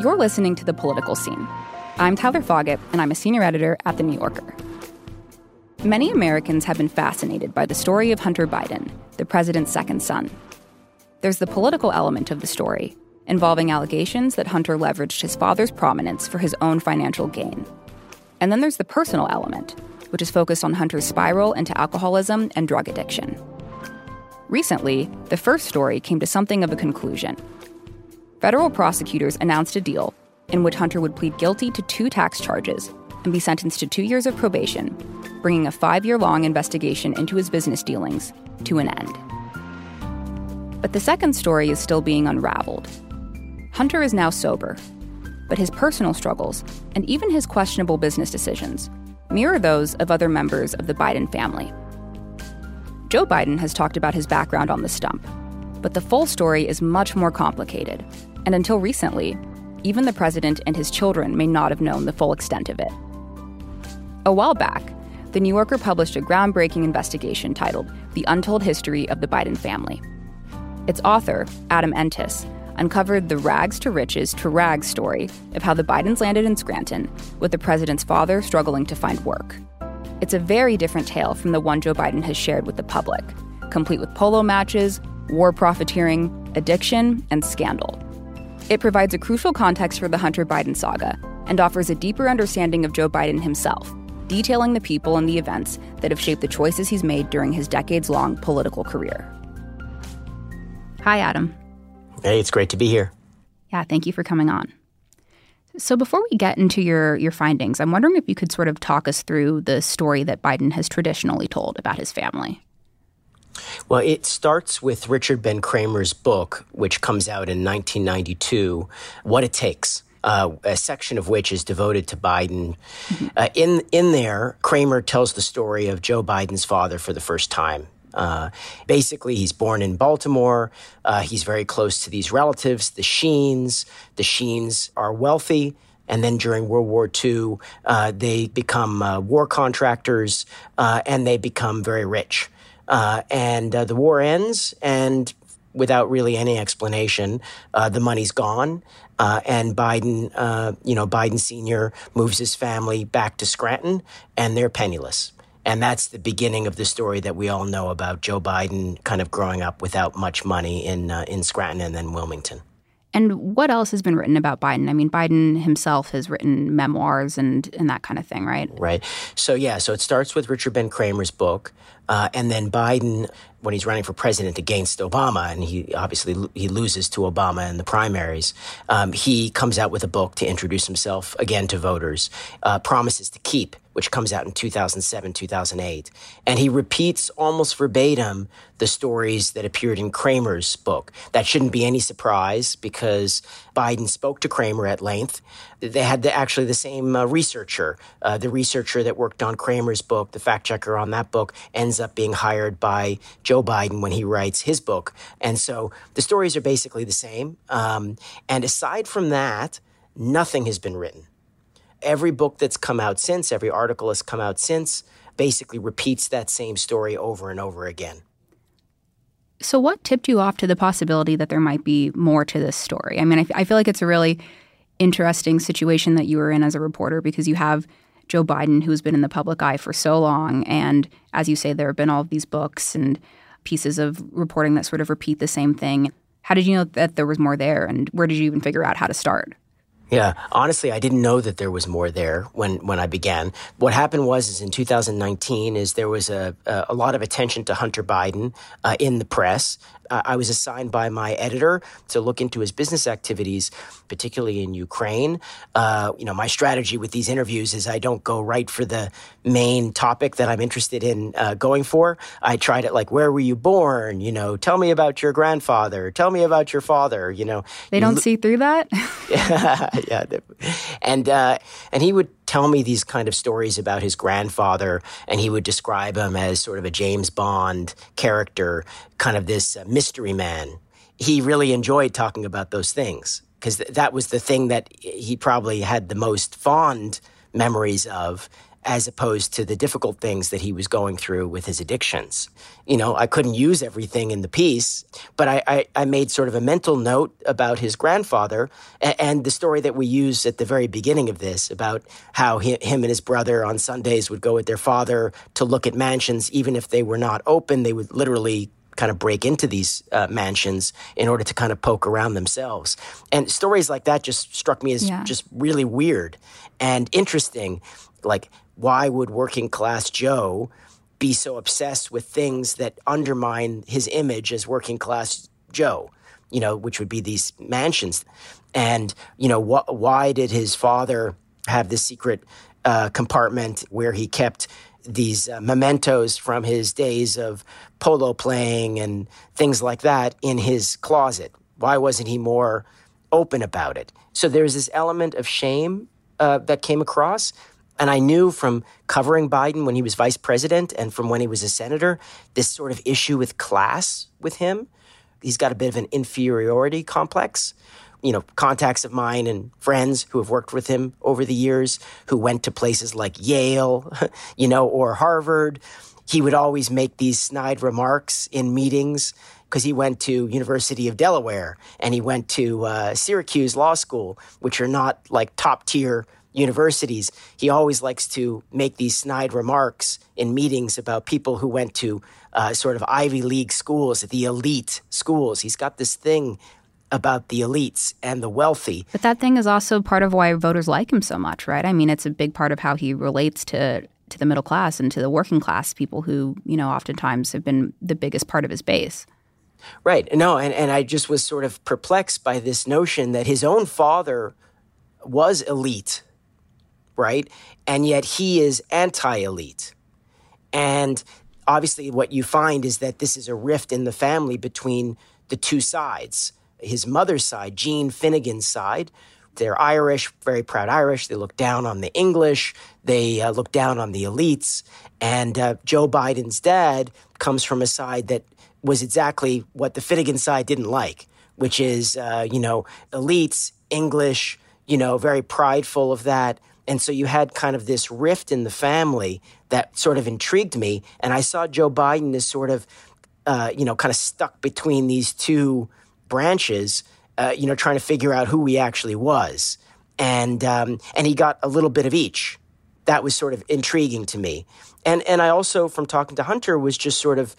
You're listening to The Political Scene. I'm Tyler Foggett, and I'm a senior editor at The New Yorker. Many Americans have been fascinated by the story of Hunter Biden, the president's second son. There's the political element of the story, involving allegations that Hunter leveraged his father's prominence for his own financial gain. And then there's the personal element, which is focused on Hunter's spiral into alcoholism and drug addiction. Recently, the first story came to something of a conclusion. Federal prosecutors announced a deal in which Hunter would plead guilty to two tax charges and be sentenced to two years of probation, bringing a five year long investigation into his business dealings to an end. But the second story is still being unraveled. Hunter is now sober, but his personal struggles and even his questionable business decisions mirror those of other members of the Biden family. Joe Biden has talked about his background on the stump, but the full story is much more complicated, and until recently, even the president and his children may not have known the full extent of it. A while back, The New Yorker published a groundbreaking investigation titled The Untold History of the Biden Family. Its author, Adam Entous, uncovered the rags to riches to rags story of how the Bidens landed in Scranton, with the president's father struggling to find work. It's a very different tale from the one Joe Biden has shared with the public, complete with polo matches, war profiteering, addiction, and scandal. It provides a crucial context for the Hunter Biden saga and offers a deeper understanding of Joe Biden himself, detailing the people and the events that have shaped the choices he's made during his decades long political career. Hi, Adam. Hey, it's great to be here. Yeah, thank you for coming on. So before we get into your your findings, I'm wondering if you could sort of talk us through the story that Biden has traditionally told about his family. Well, it starts with Richard Ben Cramer's book, which comes out in 1992, What It Takes. Uh, a section of which is devoted to Biden. Mm-hmm. Uh, in in there, Cramer tells the story of Joe Biden's father for the first time. Uh, basically, he's born in Baltimore. Uh, he's very close to these relatives, the Sheens. The Sheens are wealthy. And then during World War II, uh, they become uh, war contractors uh, and they become very rich. Uh, and the war ends, and without really any explanation, the money's gone. and Biden, you know, Biden Sr. moves his family back to Scranton, and they're penniless. And that's the beginning of the story that we all know about Joe Biden kind of growing up without much money in uh, in Scranton and then Wilmington. And what else has been written about Biden? I mean, Biden himself has written memoirs and and that kind of thing, right? Right. So yeah, so it starts with Richard Ben Cramer's book, uh, and then Biden, when he's running for president against Obama, and he obviously he loses to Obama in the primaries, um, he comes out with a book to introduce himself again to voters, uh, promises to keep which comes out in 2007, 2008. And he repeats almost verbatim the stories that appeared in Cramer's book. That shouldn't be any surprise because Biden spoke to Cramer at length. They had the, actually the same uh, researcher. Uh, the researcher that worked on Cramer's book, the fact checker on that book, ends up being hired by Joe Biden when he writes his book. And so the stories are basically the same. Um, and aside from that, nothing has been written every book that's come out since, every article has come out since, basically repeats that same story over and over again. So, what tipped you off to the possibility that there might be more to this story? I mean, I, f- I feel like it's a really interesting situation that you were in as a reporter because you have Joe Biden, who's been in the public eye for so long. And as you say, there have been all of these books and pieces of reporting that sort of repeat the same thing. How did you know that there was more there? And where did you even figure out how to start? Yeah, honestly, I didn't know that there was more there when, when I began. What happened was, is in 2019, is there was a a lot of attention to Hunter Biden uh, in the press. Uh, I was assigned by my editor to look into his business activities, particularly in Ukraine. Uh, you know, my strategy with these interviews is I don't go right for the main topic that I'm interested in uh, going for. I tried it like, where were you born? You know, tell me about your grandfather. Tell me about your father. You know, they don't see through that. yeah, yeah, and uh, and he would tell me these kind of stories about his grandfather, and he would describe him as sort of a James Bond character, kind of this uh, mystery man. He really enjoyed talking about those things because th- that was the thing that he probably had the most fond memories of as opposed to the difficult things that he was going through with his addictions. You know, I couldn't use everything in the piece, but I, I, I made sort of a mental note about his grandfather and, and, the story that we use at the very beginning of this about how he, him and his brother on Sundays would go with their father to look at mansions, even if they were not open, they would literally kind of break into these uh, mansions in order to kind of poke around themselves. And stories like that just struck me as yeah. just really weird and interesting. Like, why would working class Joe be so obsessed with things that undermine his image as working class Joe? You know, which would be these mansions. And, you know, wh- why did his father have this secret uh, compartment where he kept these uh, mementos from his days of polo playing and things like that in his closet? Why wasn't he more open about it? So there's this element of shame uh, that came across. And I knew from covering Biden when he was vice president and from when he was a senator, this sort of issue with class with him. He's got a bit of an inferiority complex you know, contacts of mine and friends who have worked with him over the years, who went to places like Yale, you know, or Harvard. He would always make these snide remarks in meetings because he went to University of Delaware and he went to uh, Syracuse Law School, which are not like top tier universities. He always likes to make these snide remarks in meetings about people who went to uh, sort of Ivy League schools, the elite schools. He's got this thing about the elites and the wealthy. But that thing is also part of why voters like him so much, right? I mean, it's a big part of how he relates to to the middle class and to the working class people who, you know, oftentimes have been the biggest part of his base. Right. No, and, and I just was sort of perplexed by this notion that his own father was elite, right? And yet he is anti elite. And obviously, what you find is that this is a rift in the family between the two sides his mother's side, Jean Finnegan's side. They're Irish, very proud Irish. They look down on the English. They uh, look down on the elites. And uh, Joe Biden's dad comes from a side that was exactly what the Finnegan side didn't like, which is, uh, you know, elites, English, you know, very prideful of that. And so you had kind of this rift in the family that sort of intrigued me. And I saw Joe Biden as sort of, uh, you know, kind of stuck between these two branches, uh, you know, trying to figure out who he actually was. And, um, and he got a little bit of each. That was sort of intriguing to me. And, and I also, from talking to Hunter, was just sort of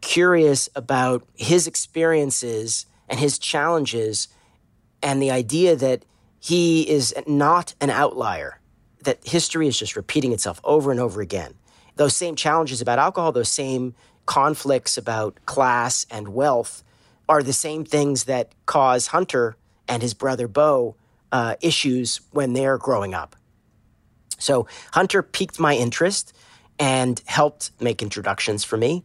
curious about his experiences and his challenges and the idea that he is not an outlier, that history is just repeating itself over and over again. Those same challenges about alcohol, those same conflicts about class and wealth are the same things that cause Hunter and his brother Bo uh, issues when they're growing up. So Hunter piqued my interest and helped make introductions for me.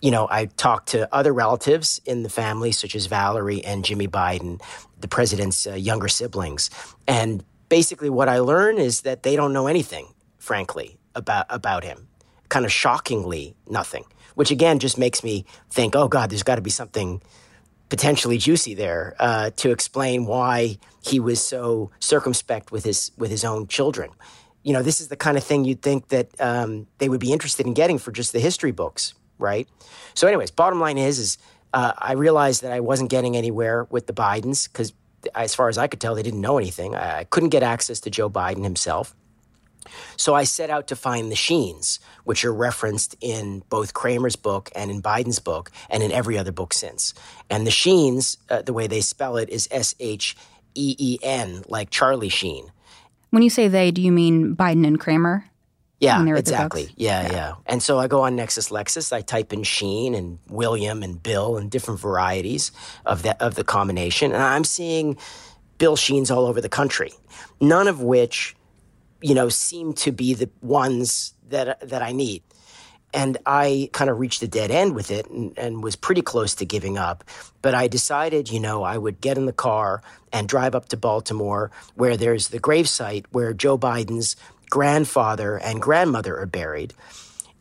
You know, I talked to other relatives in the family, such as Valerie and Jimmy Biden, the president's uh, younger siblings. And basically, what I learned is that they don't know anything, frankly, about, about him. Kind of shockingly, nothing, which again just makes me think, oh God, there's got to be something potentially juicy there uh, to explain why he was so circumspect with his with his own children. You know, this is the kind of thing you'd think that um, they would be interested in getting for just the history books, right? So, anyways, bottom line is, is uh, I realized that I wasn't getting anywhere with the Bidens because, as far as I could tell, they didn't know anything. I, I couldn't get access to Joe Biden himself. So I set out to find the Sheens, which are referenced in both Cramer's book and in Biden's book and in every other book since. And the Sheens, uh, the way they spell it is S H E E N, like Charlie Sheen. When you say they, do you mean Biden and Cramer? Yeah, exactly. Yeah, yeah, yeah, And so I go on Nexis Lexis. I type in Sheen and William and Bill and different varieties of that of the combination, and I'm seeing Bill Sheens all over the country. None of which you know, seem to be the ones that that I need. And I kind of reached a dead end with it and, and, was pretty close to giving up. But I decided, you know, I would get in the car and drive up to Baltimore, where there's the gravesite where Joe Biden's grandfather and grandmother are buried.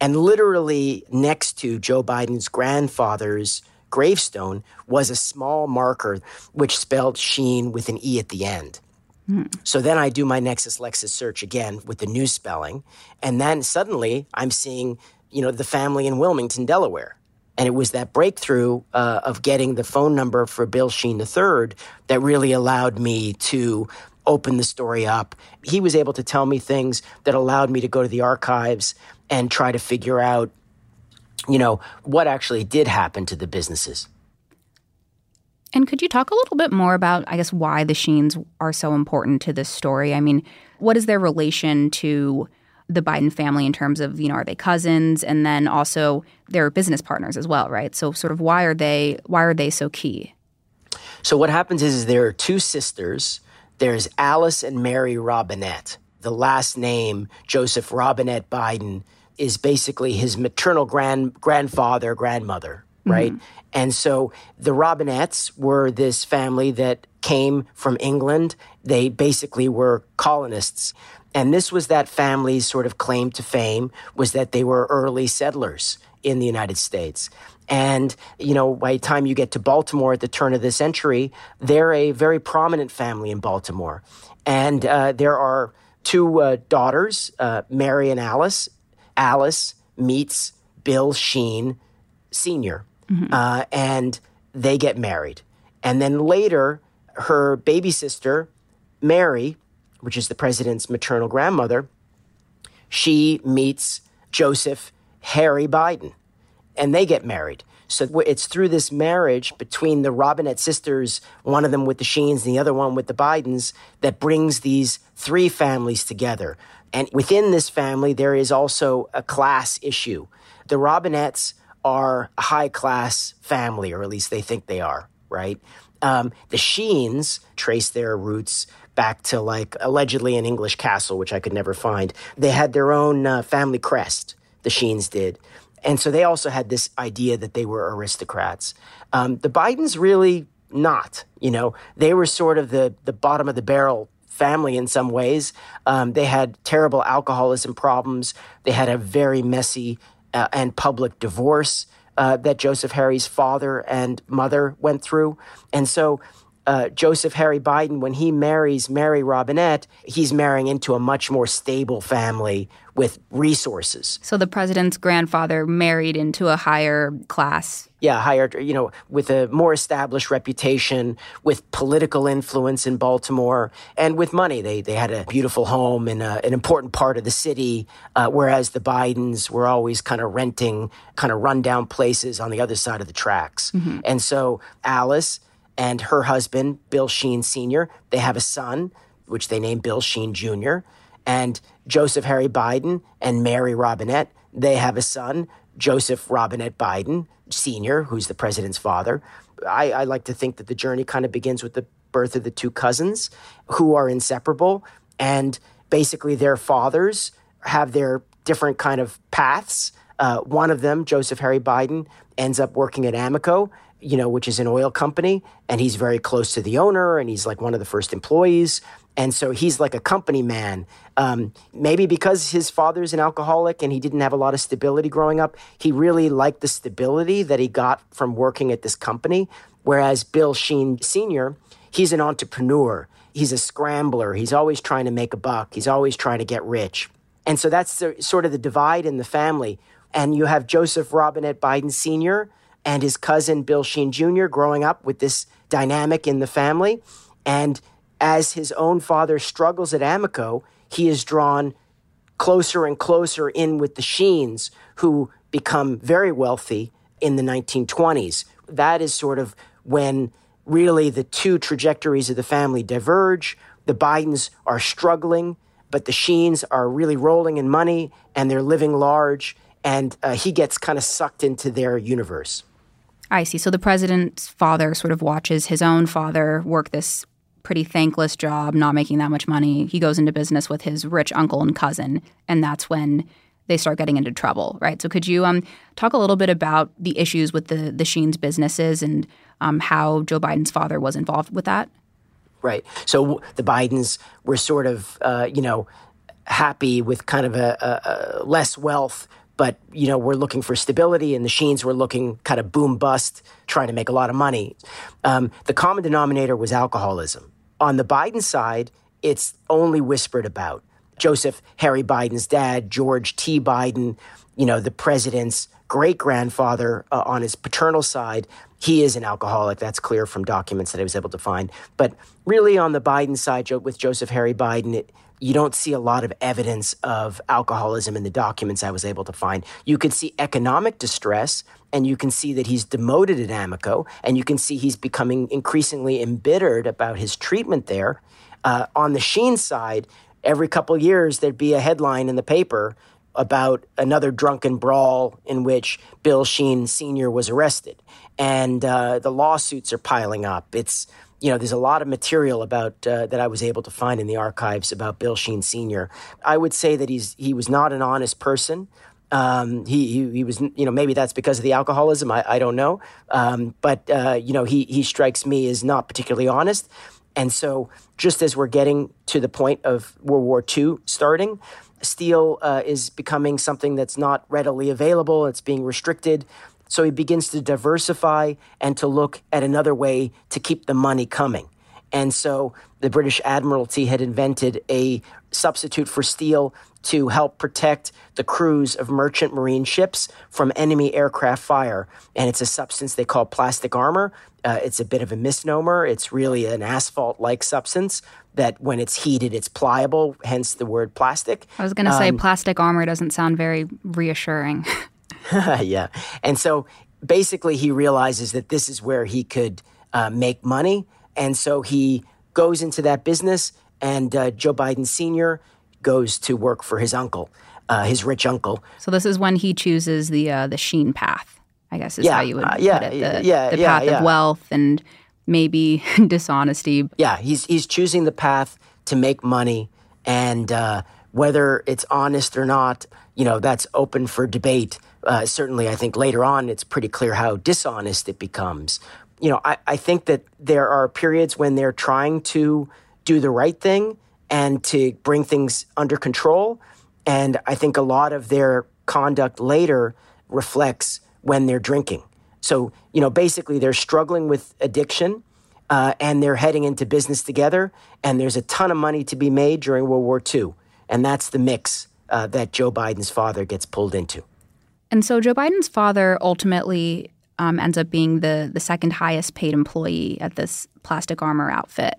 And literally next to Joe Biden's grandfather's gravestone was a small marker which spelled Sheen with an E at the end. Hmm. So then I do my Nexis Lexis search again with the new spelling. And then suddenly I'm seeing, you know, the family in Wilmington, Delaware. And it was that breakthrough uh, of getting the phone number for Bill Sheen III that really allowed me to open the story up. He was able to tell me things that allowed me to go to the archives and try to figure out, you know, what actually did happen to the businesses. And could you talk a little bit more about, I guess, why the Sheens are so important to this story? I mean, what is their relation to the Biden family in terms of, you know, are they cousins? And then also they're business partners as well, right? So sort of why are they why are they so key? So what happens is, is there are two sisters. There's Alice and Mary Robinette. The last name, Joseph Robinette Biden, is basically his maternal grand grandfather, grandmother, right? Mm-hmm. And so the Robinettes were this family that came from England. They basically were colonists. And this was that family's sort of claim to fame was that they were early settlers in the United States. And, you know, by the time you get to Baltimore at the turn of the century, they're a very prominent family in Baltimore. And uh, there are two uh, daughters, uh, Mary and Alice. Alice meets Bill Sheen Sr., mm-hmm. uh, and they get married. And then later, her baby sister, Mary, which is the president's maternal grandmother, she meets Joseph Harry Biden, and they get married. So it's through this marriage between the Robinette sisters, one of them with the Sheens and the other one with the Bidens, that brings these three families together. And within this family, there is also a class issue. The Robinettes are a high class family, or at least they think they are, right? Um, the Sheens trace their roots back to like allegedly an English castle, which I could never find. They had their own uh, family crest, the Sheens did. And so they also had this idea that they were aristocrats. Um, the Bidens really not, you know, they were sort of the, the bottom of the barrel family in some ways. Um, they had terrible alcoholism problems. They had a very messy uh, and public divorce uh, that Joseph Harry's father and mother went through. And so uh, Joseph Harry Biden, when he marries Mary Robinette, he's marrying into a much more stable family with resources. So the president's grandfather married into a higher class. Yeah, higher, you know, with a more established reputation, with political influence in Baltimore, and with money. They, they had a beautiful home in a, an important part of the city, uh, whereas the Bidens were always kind of renting kind of rundown places on the other side of the tracks. Mm-hmm. And so Alice and her husband, Bill Sheen Sr., they have a son, which they named Bill Sheen Jr., and Joseph Harry Biden and Mary Robinette, they have a son, Joseph Robinette Biden Sr., who's the president's father. I, I like to think that the journey kind of begins with the birth of the two cousins who are inseparable, and basically their fathers have their different kind of paths. Uh, one of them, Joseph Harry Biden, ends up working at Amoco, you know, which is an oil company, and he's very close to the owner, and he's like one of the first employees. And so he's like a company man. Um, maybe because his father's an alcoholic and he didn't have a lot of stability growing up, he really liked the stability that he got from working at this company. Whereas Bill Sheen Sr., he's an entrepreneur. He's a scrambler. He's always trying to make a buck. He's always trying to get rich. And so that's the, sort of the divide in the family. And you have Joseph Robinette Biden Sr., and his cousin Bill Sheen Jr. growing up with this dynamic in the family. And as his own father struggles at Amoco, he is drawn closer and closer in with the Sheens, who become very wealthy in the 1920s. That is sort of when really the two trajectories of the family diverge. The Bidens are struggling, but the Sheens are really rolling in money and they're living large. And uh, he gets kind of sucked into their universe. I see. So the president's father sort of watches his own father work this pretty thankless job, not making that much money. He goes into business with his rich uncle and cousin, and that's when they start getting into trouble, right? So could you um, talk a little bit about the issues with the the Sheen's businesses and um, how Joe Biden's father was involved with that? Right. So the Bidens were sort of, uh, you know, happy with kind of a, a, a less wealth but you know we're looking for stability and the sheens were looking kind of boom bust trying to make a lot of money um, the common denominator was alcoholism on the biden side it's only whispered about. Joseph Harry Biden's dad, George T. Biden, you know, the president's great grandfather uh, on his paternal side, he is an alcoholic. That's clear from documents that I was able to find. But really, on the Biden side, with Joseph Harry Biden, it, you don't see a lot of evidence of alcoholism in the documents I was able to find. You can see economic distress, and you can see that he's demoted at Amoco, and you can see he's becoming increasingly embittered about his treatment there. Uh, on the Sheen side, every couple years there'd be a headline in the paper about another drunken brawl in which Bill Sheen Sr. was arrested. And uh, the lawsuits are piling up. It's, you know, there's a lot of material about uh, that I was able to find in the archives about Bill Sheen Sr. I would say that he's he was not an honest person. Um, he, he, he was you know maybe that's because of the alcoholism I, I don't know um, but uh, you know he he strikes me as not particularly honest and so just as we're getting to the point of World War II starting steel uh, is becoming something that's not readily available, it's being restricted. So he begins to diversify and to look at another way to keep the money coming. And so the British Admiralty had invented a substitute for steel to help protect the crews of merchant marine ships from enemy aircraft fire. And it's a substance they call plastic armor. Uh, it's a bit of a misnomer. It's really an asphalt like substance that when it's heated, it's pliable, hence the word plastic. I was going to say um, plastic armor doesn't sound very reassuring. yeah. And so basically, he realizes that this is where he could uh, make money. And so he goes into that business, and uh, Joe Biden Sr. goes to work for his uncle, uh, his rich uncle. So this is when he chooses the uh, the Sheen path, I guess is yeah, how you would uh, yeah, put it. The, yeah, the path of wealth and maybe dishonesty. Yeah, he's he's choosing the path to make money, and uh, whether it's honest or not, you know, that's open for debate. Uh, certainly, I think later on it's pretty clear how dishonest it becomes. You know, I, I think that there are periods when they're trying to do the right thing and to bring things under control. And I think a lot of their conduct later reflects when they're drinking. So, you know, basically they're struggling with addiction uh, and they're heading into business together. And there's a ton of money to be made during World War II. And that's the mix uh, that Joe Biden's father gets pulled into. And so Joe Biden's father ultimately um, ends up being the, the second highest paid employee at this plastic armor outfit.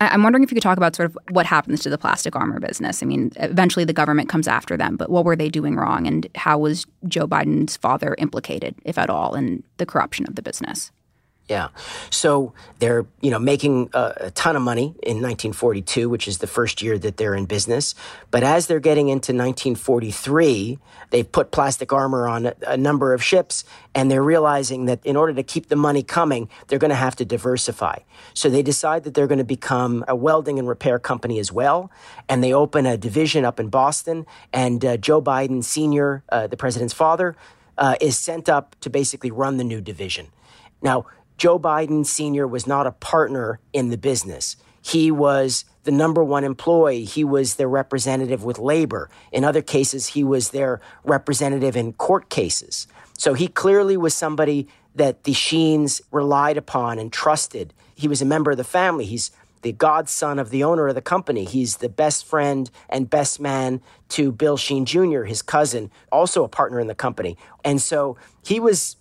I'm wondering if you could talk about sort of what happens to the plastic armor business. I mean, eventually the government comes after them, but what were they doing wrong, and how was Joe Biden's father implicated, if at all, in the corruption of the business? Yeah. So they're, you know, making a, a, ton of money in 1942, which is the first year that they're in business. But as they're getting into 1943, they've put plastic armor on a, a number of ships and they're realizing that in order to keep the money coming, they're going to have to diversify. So they decide that they're going to become a welding and repair company as well. And they open a division up in Boston. And uh, Joe Biden, Sr., uh, the president's father, uh, is sent up to basically run the new division. Now, Joe Biden Sr. was not a partner in the business. He was the number one employee. He was their representative with labor. In other cases, he was their representative in court cases. So he clearly was somebody that the Sheens relied upon and trusted. He was a member of the family. He's the godson of the owner of the company. He's the best friend and best man to Bill Sheen Jr., his cousin, also a partner in the company. And so he was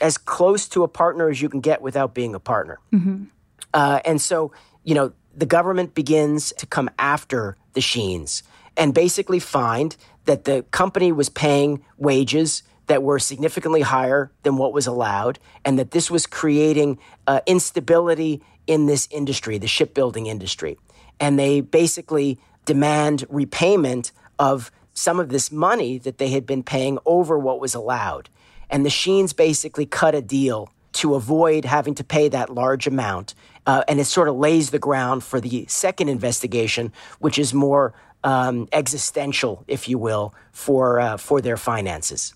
as close to a partner as you can get without being a partner. Mm-hmm. Uh, and so, you know, the government begins to come after the Sheens and basically find that the company was paying wages that were significantly higher than what was allowed, and that this was creating uh, instability in this industry, the shipbuilding industry. And they basically demand repayment of some of this money that they had been paying over what was allowed. And the Sheens basically cut a deal to avoid having to pay that large amount. Uh, and it sort of lays the ground for the second investigation, which is more um, existential, if you will, for uh, for their finances.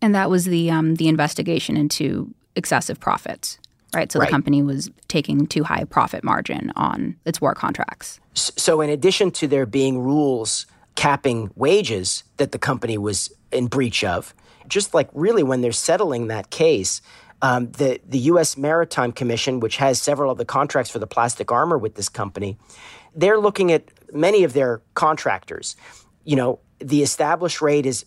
And that was the um, the investigation into excessive profits, right? So right. the company was taking too high a profit margin on its war contracts. So, in addition to there being rules capping wages that the company was in breach of, just like really when they're settling that case, Um, the the U.S. Maritime Commission, which has several of the contracts for the plastic armor with this company, they're looking at many of their contractors. You know, the established rate is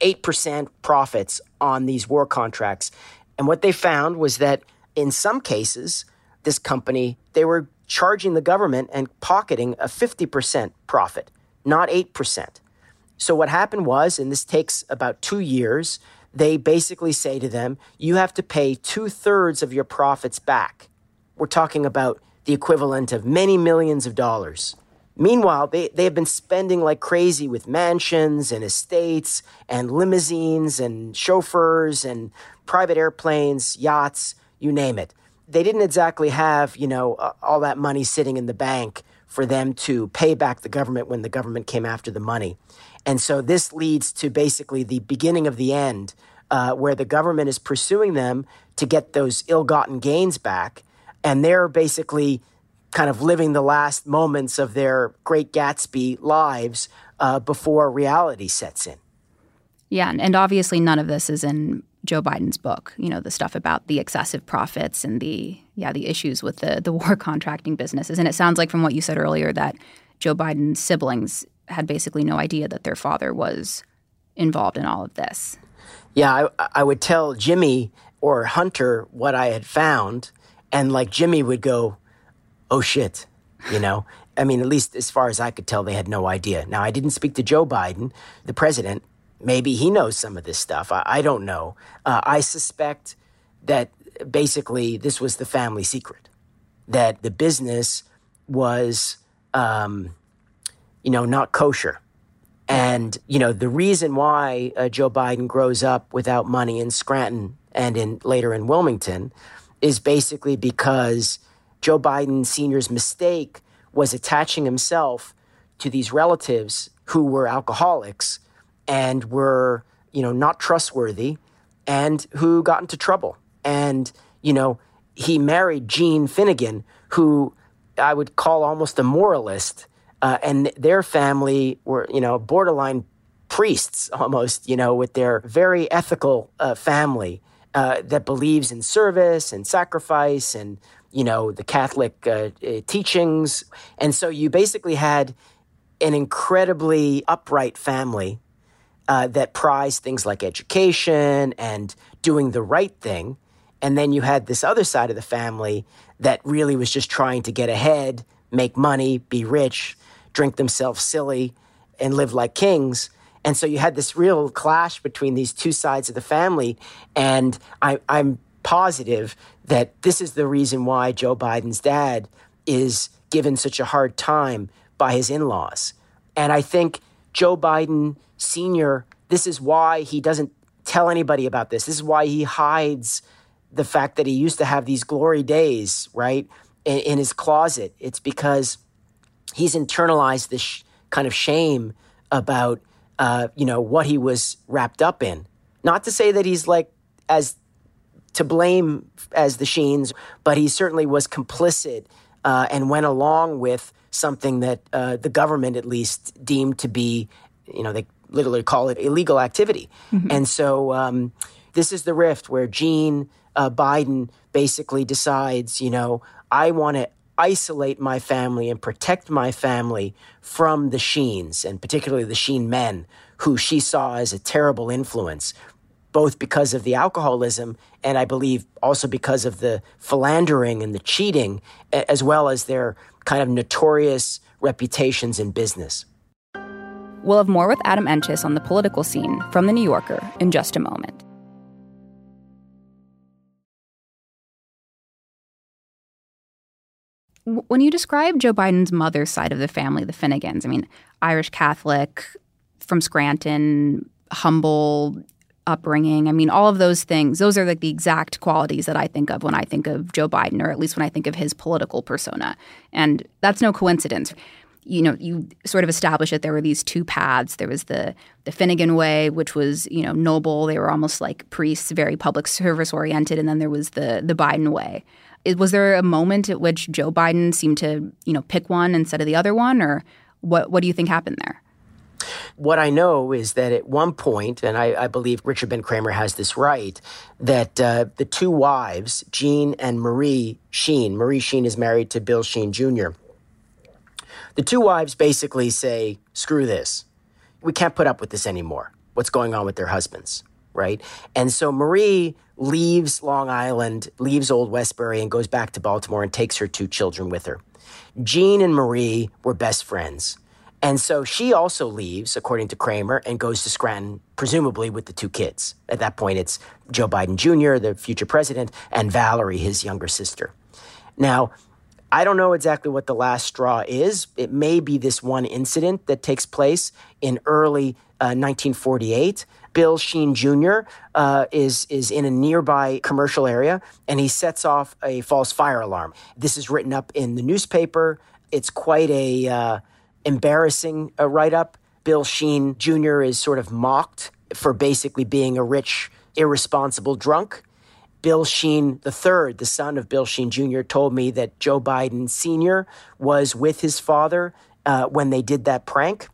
eight percent profits on these war contracts, and what they found was that in some cases, this company they were charging the government and pocketing a fifty percent profit, not eight percent. So what happened was, and this takes about two years they basically say to them, you have to pay two thirds of your profits back. We're talking about the equivalent of many millions of dollars. Meanwhile, they, they have been spending like crazy with mansions and estates and limousines and chauffeurs and private airplanes, yachts, you name it. They didn't exactly have, you know, uh, all that money sitting in the bank for them to pay back the government when the government came after the money. And so this leads to basically the beginning of the end, uh, where the government is pursuing them to get those ill gotten gains back. And they're basically kind of living the last moments of their great Gatsby lives uh, before reality sets in. Yeah. And obviously, none of this is in Joe Biden's book, you know, the stuff about the excessive profits and the yeah, the issues with the the war contracting businesses. And it sounds like from what you said earlier that Joe Biden's siblings had basically no idea that their father was involved in all of this. Yeah, I, I would tell Jimmy or Hunter what I had found, and like Jimmy would go, "Oh shit," you know. I mean, at least as far as I could tell, they had no idea. Now, I didn't speak to Joe Biden, the president. Maybe he knows some of this stuff. I, I don't know. Uh, I suspect that basically this was the family secret, that the business was um, you know, not kosher. And, you know, the reason why uh, Joe Biden grows up without money in Scranton and in later in Wilmington is basically because Joe Biden Sr.'s mistake was attaching himself to these relatives who were alcoholics and were, you know, not trustworthy and who got into trouble. And, you know, he married Jean Finnegan, who I would call almost a moralist uh, and their family were, you know, borderline priests almost, you know, with their very ethical uh, family uh, that believes in service and sacrifice and, you know, the Catholic uh, uh, teachings. And so you basically had an incredibly upright family uh, that prized things like education and doing the right thing. And then you had this other side of the family that really was just trying to get ahead, make money, be rich, drink themselves silly and live like kings. And so you had this real clash between these two sides of the family. And I, I'm positive that this is the reason why Joe Biden's dad is given such a hard time by his in laws. And I think Joe Biden Sr., this is why he doesn't tell anybody about this. This is why he hides the fact that he used to have these glory days, right, in, in his closet. It's because he's internalized this sh- kind of shame about uh, you know what he was wrapped up in. Not to say that he's like as to blame as the Sheens, but he certainly was complicit uh, and went along with something that uh, the government at least deemed to be, you know, they literally call it illegal activity. Mm-hmm. And so um, this is the rift where Jean uh, Biden basically decides, you know, I want to isolate my family and protect my family from the Sheens, and particularly the Sheen men, who she saw as a terrible influence, both because of the alcoholism and I believe also because of the philandering and the cheating, as well as their kind of notorious reputations in business. We'll have more with Adam Entous on the political scene from The New Yorker in just a moment. When you describe Joe Biden's mother's side of the family, the Finnegans, I mean, Irish Catholic from Scranton, humble upbringing. I mean, all of those things, those are like the exact qualities that I think of when I think of Joe Biden, or at least when I think of his political persona. And that's no coincidence. You know, you sort of establish that there were these two paths. There was the the Finnegan way, which was, you know, noble. They were almost like priests, very public service oriented, and then there was the the Biden way, was there a moment at which Joe Biden seemed to, you know, pick one instead of the other one, or what? What do you think happened there? What I know is that at one point, and I, I believe Richard Ben Cramer has this right, that uh, the two wives, Jean and Marie Sheen, Marie Sheen is married to Bill Sheen Jr. The two wives basically say, screw this. We can't put up with this anymore. What's going on with their husbands, right? And so Marie leaves Long Island, leaves Old Westbury, and goes back to Baltimore and takes her two children with her. Jean and Marie were best friends. And so she also leaves, according to Cramer, and goes to Scranton, presumably with the two kids. At that point, it's Joe Biden Jr., the future president, and Valerie, his younger sister. Now, I don't know exactly what the last straw is. It may be this one incident that takes place in early uh, 1948. Bill Sheen Jr. Uh, is is in a nearby commercial area, and he sets off a false fire alarm. This is written up in the newspaper. It's quite a uh, embarrassing uh, write up. Bill Sheen Jr. is sort of mocked for basically being a rich, irresponsible drunk. Bill Sheen III, the son of Bill Sheen Jr., told me that Joe Biden Sr. was with his father uh, when they did that prank.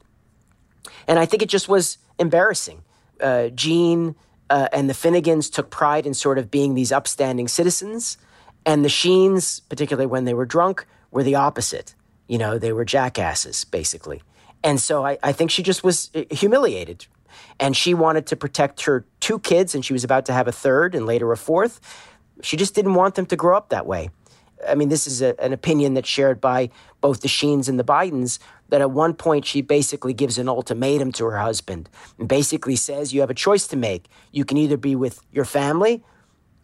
And I think it just was embarrassing. Uh, Jean uh, and the Finnegans took pride in sort of being these upstanding citizens. And the Sheens, particularly when they were drunk, were the opposite. You know, they were jackasses, basically. And so I, I think she just was uh, humiliated. And she wanted to protect her two kids, and she was about to have a third and later a fourth. She just didn't want them to grow up that way. I mean, this is a, an opinion that's shared by both the Sheens and the Bidens. That at one point she basically gives an ultimatum to her husband and basically says, You have a choice to make. You can either be with your family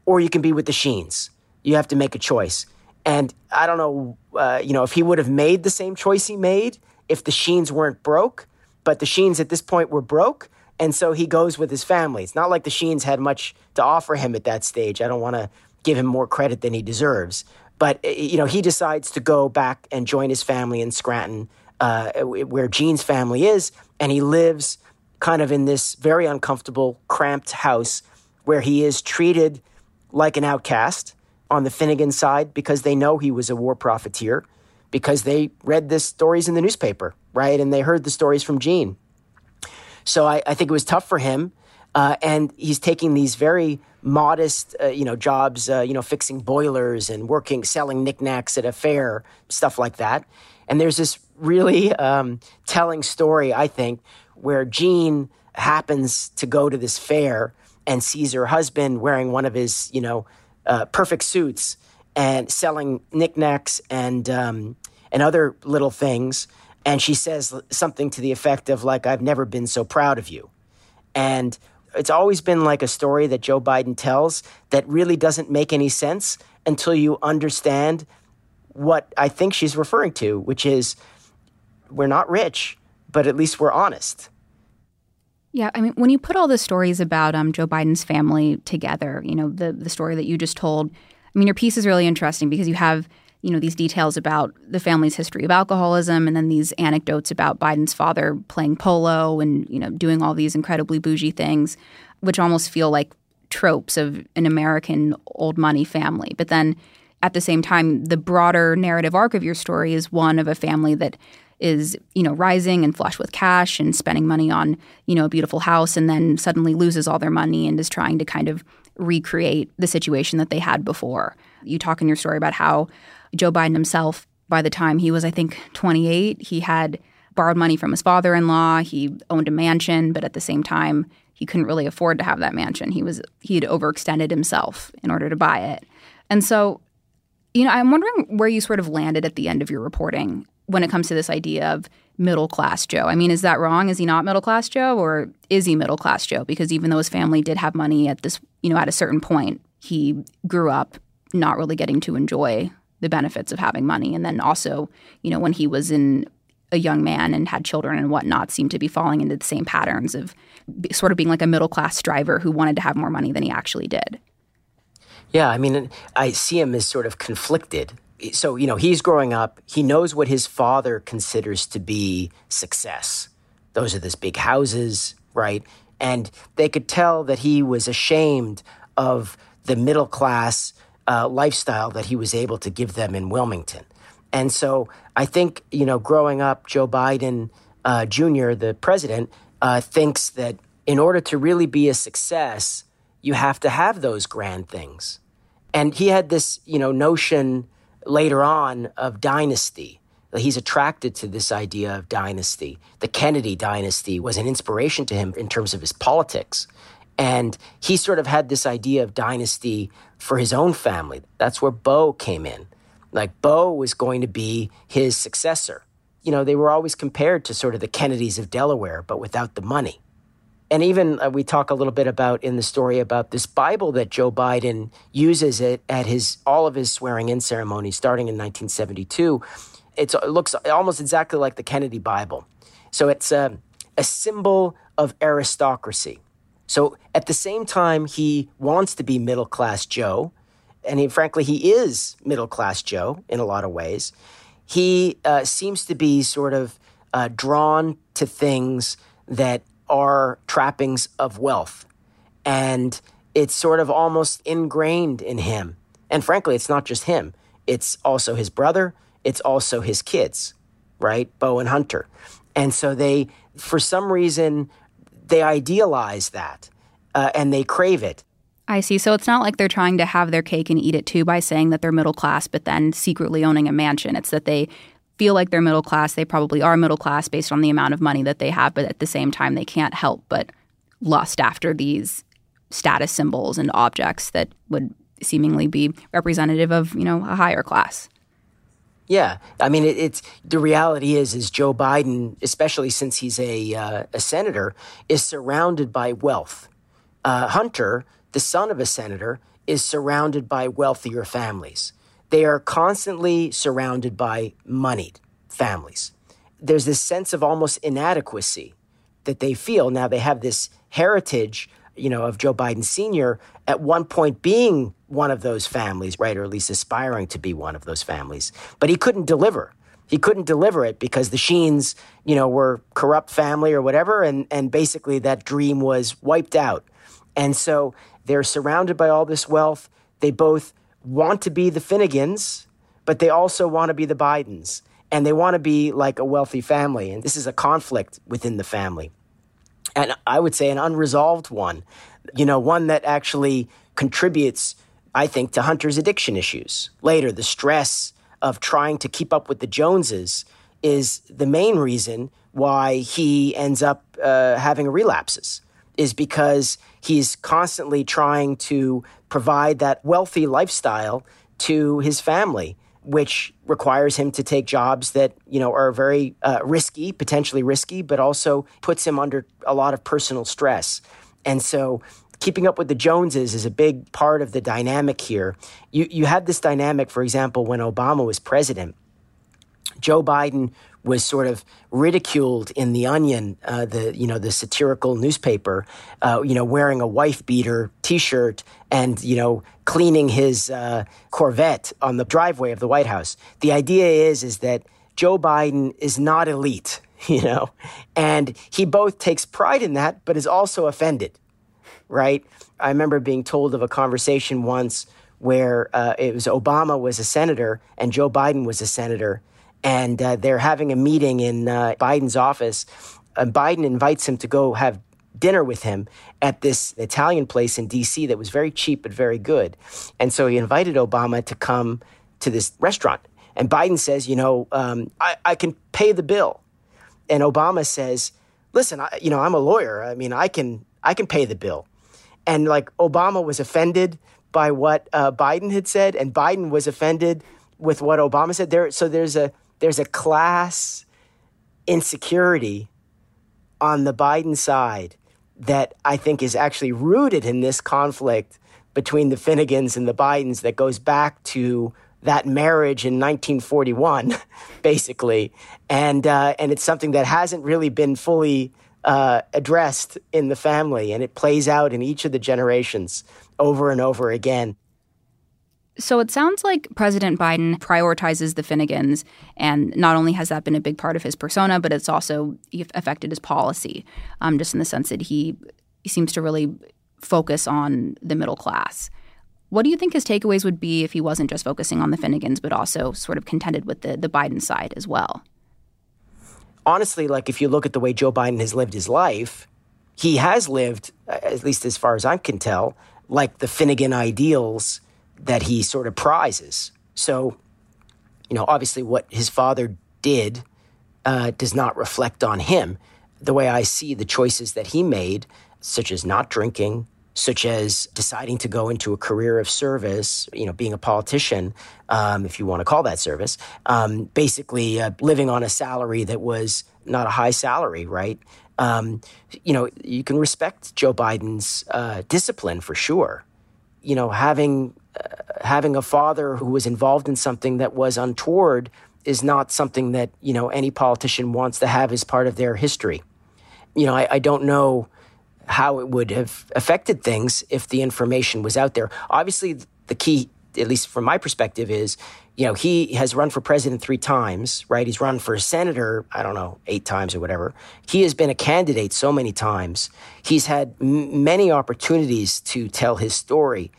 or you can be with the Sheens. You have to make a choice. And I don't know, uh, you know, if he would have made the same choice he made if the Sheens weren't broke, but the Sheens at this point were broke. And so he goes with his family. It's not like the Sheens had much to offer him at that stage. I don't want to give him more credit than he deserves. But, uh, you know, he decides to go back and join his family in Scranton, uh, where Jean's family is. And he lives kind of in this very uncomfortable, cramped house where he is treated like an outcast on the Finnegan side because they know he was a war profiteer, because they read the stories in the newspaper, right? And they heard the stories from Jean. So I, I think it was tough for him. Uh, and he's taking these very modest, uh, you know, jobs, uh, you know, fixing boilers and working, selling knickknacks at a fair, stuff like that. And there's this really um, telling story, I think, where Jean happens to go to this fair and sees her husband wearing one of his, you know, uh, perfect suits and selling knickknacks and um, and other little things. And she says something to the effect of like, "I've never been so proud of you," and it's always been like a story that Joe Biden tells that really doesn't make any sense until you understand what I think she's referring to, which is we're not rich, but at least we're honest. Yeah, I mean, when you put all the stories about um, Joe Biden's family together, you know, the the story that you just told, I mean, your piece is really interesting because you have, you know, these details about the family's history of alcoholism, and then these anecdotes about Biden's father playing polo and you know doing all these incredibly bougie things, which almost feel like tropes of an American old money family. But then, at the same time, the broader narrative arc of your story is one of a family that is you know rising and flush with cash and spending money on you know a beautiful house and then suddenly loses all their money and is trying to kind of recreate the situation that they had before. You talk in your story about how Joe Biden himself by the time he was I think 28 he had borrowed money from his father-in-law, he owned a mansion, but at the same time he couldn't really afford to have that mansion. He was he had overextended himself in order to buy it. And so you know, I'm wondering where you sort of landed at the end of your reporting when it comes to this idea of middle class Joe. I mean, is that wrong? Is he not middle class Joe or is he middle class Joe? Because even though his family did have money at this, you know, at a certain point, he grew up not really getting to enjoy the benefits of having money. And then also, you know, when he was in a young man and had children and whatnot, seemed to be falling into the same patterns of sort of being like a middle class driver who wanted to have more money than he actually did. Yeah, I mean, I see him as sort of conflicted so you know he's growing up he knows what his father considers to be success those are these big houses right and they could tell that he was ashamed of the middle class uh, lifestyle that he was able to give them in wilmington and so i think you know growing up joe biden uh, Jr., the president, uh, thinks that in order to really be a success, you have to have those grand things. And he had this, you know, notion later on of dynasty. He's attracted to this idea of dynasty. The Kennedy dynasty was an inspiration to him in terms of his politics. And he sort of had this idea of dynasty for his own family. That's where Bo came in. Like, Bo was going to be his successor. You know, they were always compared to sort of the Kennedys of Delaware, but without the money. And even uh, we talk a little bit about in the story about this Bible that Joe Biden uses it at his all of his swearing in ceremonies starting in 1972. It's, it looks almost exactly like the Kennedy Bible. So it's a, a symbol of aristocracy. So at the same time, he wants to be middle class Joe, and he, frankly, he is middle class Joe in a lot of ways. He uh, seems to be sort of uh, drawn to things that are trappings of wealth. And it's sort of almost ingrained in him. And frankly, it's not just him, it's also his brother, it's also his kids, right? Bo and Hunter. And so they, for some reason, they idealize that uh, and they crave it. I see. So it's not like they're trying to have their cake and eat it too by saying that they're middle class, but then secretly owning a mansion. It's that they feel like they're middle class. They probably are middle class based on the amount of money that they have, but at the same time, they can't help but lust after these status symbols and objects that would seemingly be representative of you know a higher class. Yeah, I mean it, it's the reality is is Joe Biden, especially since he's a uh, a senator, is surrounded by wealth. Uh, Hunter, the son of a senator, is surrounded by wealthier families. They are constantly surrounded by moneyed families. There's this sense of almost inadequacy that they feel. Now they have this heritage, you know, of Joe Biden Sr. at one point being one of those families, right, or at least aspiring to be one of those families. But he couldn't deliver. He couldn't deliver it because the Sheens, you know, were corrupt family or whatever, and and basically that dream was wiped out. And so they're surrounded by all this wealth. They both want to be the Finnegans, but they also want to be the Bidens. And they want to be like a wealthy family. And this is a conflict within the family. And I would say an unresolved one, you know, one that actually contributes, I think, to Hunter's addiction issues. Later, the stress of trying to keep up with the Joneses is the main reason why he ends up uh, having relapses is because he's constantly trying to provide that wealthy lifestyle to his family which requires him to take jobs that you know are very uh, risky potentially risky but also puts him under a lot of personal stress. And so keeping up with the joneses is a big part of the dynamic here. You you had this dynamic for example when obama was president joe biden was sort of ridiculed in the Onion, uh, the you know the satirical newspaper, uh, you know wearing a wife beater T-shirt and you know cleaning his uh, Corvette on the driveway of the White House. The idea is is that Joe Biden is not elite, you know, and he both takes pride in that, but is also offended, right? I remember being told of a conversation once where uh, it was Obama was a senator and Joe Biden was a senator and uh, they're having a meeting in uh, Biden's office. And Biden invites him to go have dinner with him at this Italian place in DC that was very cheap but very good. And so he invited Obama to come to this restaurant. And Biden says, you know, um, I, I, can pay the bill. And Obama says, listen, I, you know, I'm a lawyer. I mean, I can I can pay the bill. And like Obama was offended by what uh, Biden had said, and Biden was offended with what Obama said. There, so there's a there's a class insecurity on the Biden side that I think is actually rooted in this conflict between the Finnegans and the Bidens that goes back to that marriage in 1941, basically, and uh, and it's something that hasn't really been fully uh, addressed in the family, and it plays out in each of the generations over and over again. So it sounds like President Biden prioritizes the Finnegans, and not only has that been a big part of his persona, but it's also affected his policy, um, just in the sense that he, seems to really focus on the middle class. What do you think his takeaways would be if he wasn't just focusing on the Finnegans, but also sort of contended with the, the Biden side as well? honestly, like if you look at the way Joe Biden has lived his life, he has lived, at least as far as I can tell, like the Finnegan ideals that he sort of prizes. So, you know, obviously what his father did uh, does not reflect on him. The way I see the choices that he made, such as not drinking, such as deciding to go into a career of service, you know, being a politician, um, if you want to call that service, um, basically uh, living on a salary that was not a high salary, right? Um, you know, you can respect Joe Biden's uh, discipline for sure. You know, having having a father who was involved in something that was untoward is not something that you know any politician wants to have as part of their history. You know, I, I don't know how it would have affected things if the information was out there. Obviously, the key, at least from my perspective, is you know he has run for president three times, right? He's run for senator, I don't know, eight times or whatever. He has been a candidate so many times. He's had m- many opportunities to tell his story,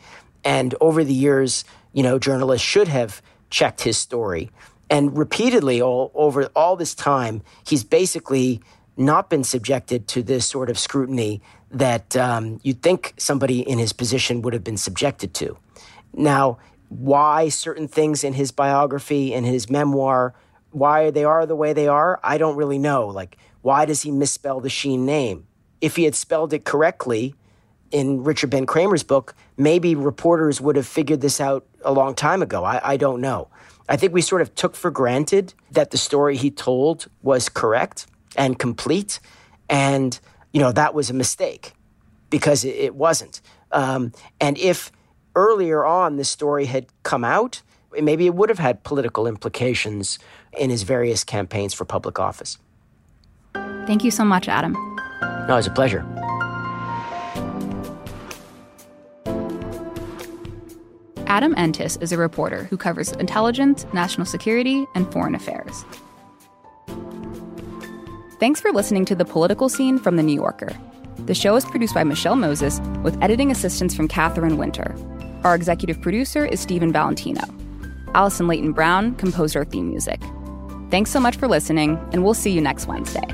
and over the years, you know, journalists should have checked his story. And repeatedly, all over all this time, he's basically not been subjected to this sort of scrutiny that um, you'd think somebody in his position would have been subjected to. Now, why certain things in his biography and his memoir, why they are the way they are, I don't really know. Like, why does he misspell the Sheen name? If he had spelled it correctly in Richard Ben Cramer's book, maybe reporters would have figured this out a long time ago. I, I don't know. I think we sort of took for granted that the story he told was correct and complete. And, you know, that was a mistake because it, it wasn't. Um, and if earlier on this story had come out, maybe it would have had political implications in his various campaigns for public office. Thank you so much, Adam. No, it was a pleasure. Adam Entous is a reporter who covers intelligence, national security, and foreign affairs. Thanks for listening to The Political Scene from The New Yorker. The show is produced by Michelle Moses with editing assistance from Catherine Winter. Our executive producer is Stephen Valentino. Allison Leyton-Brown composed our theme music. Thanks so much for listening, and we'll see you next Wednesday.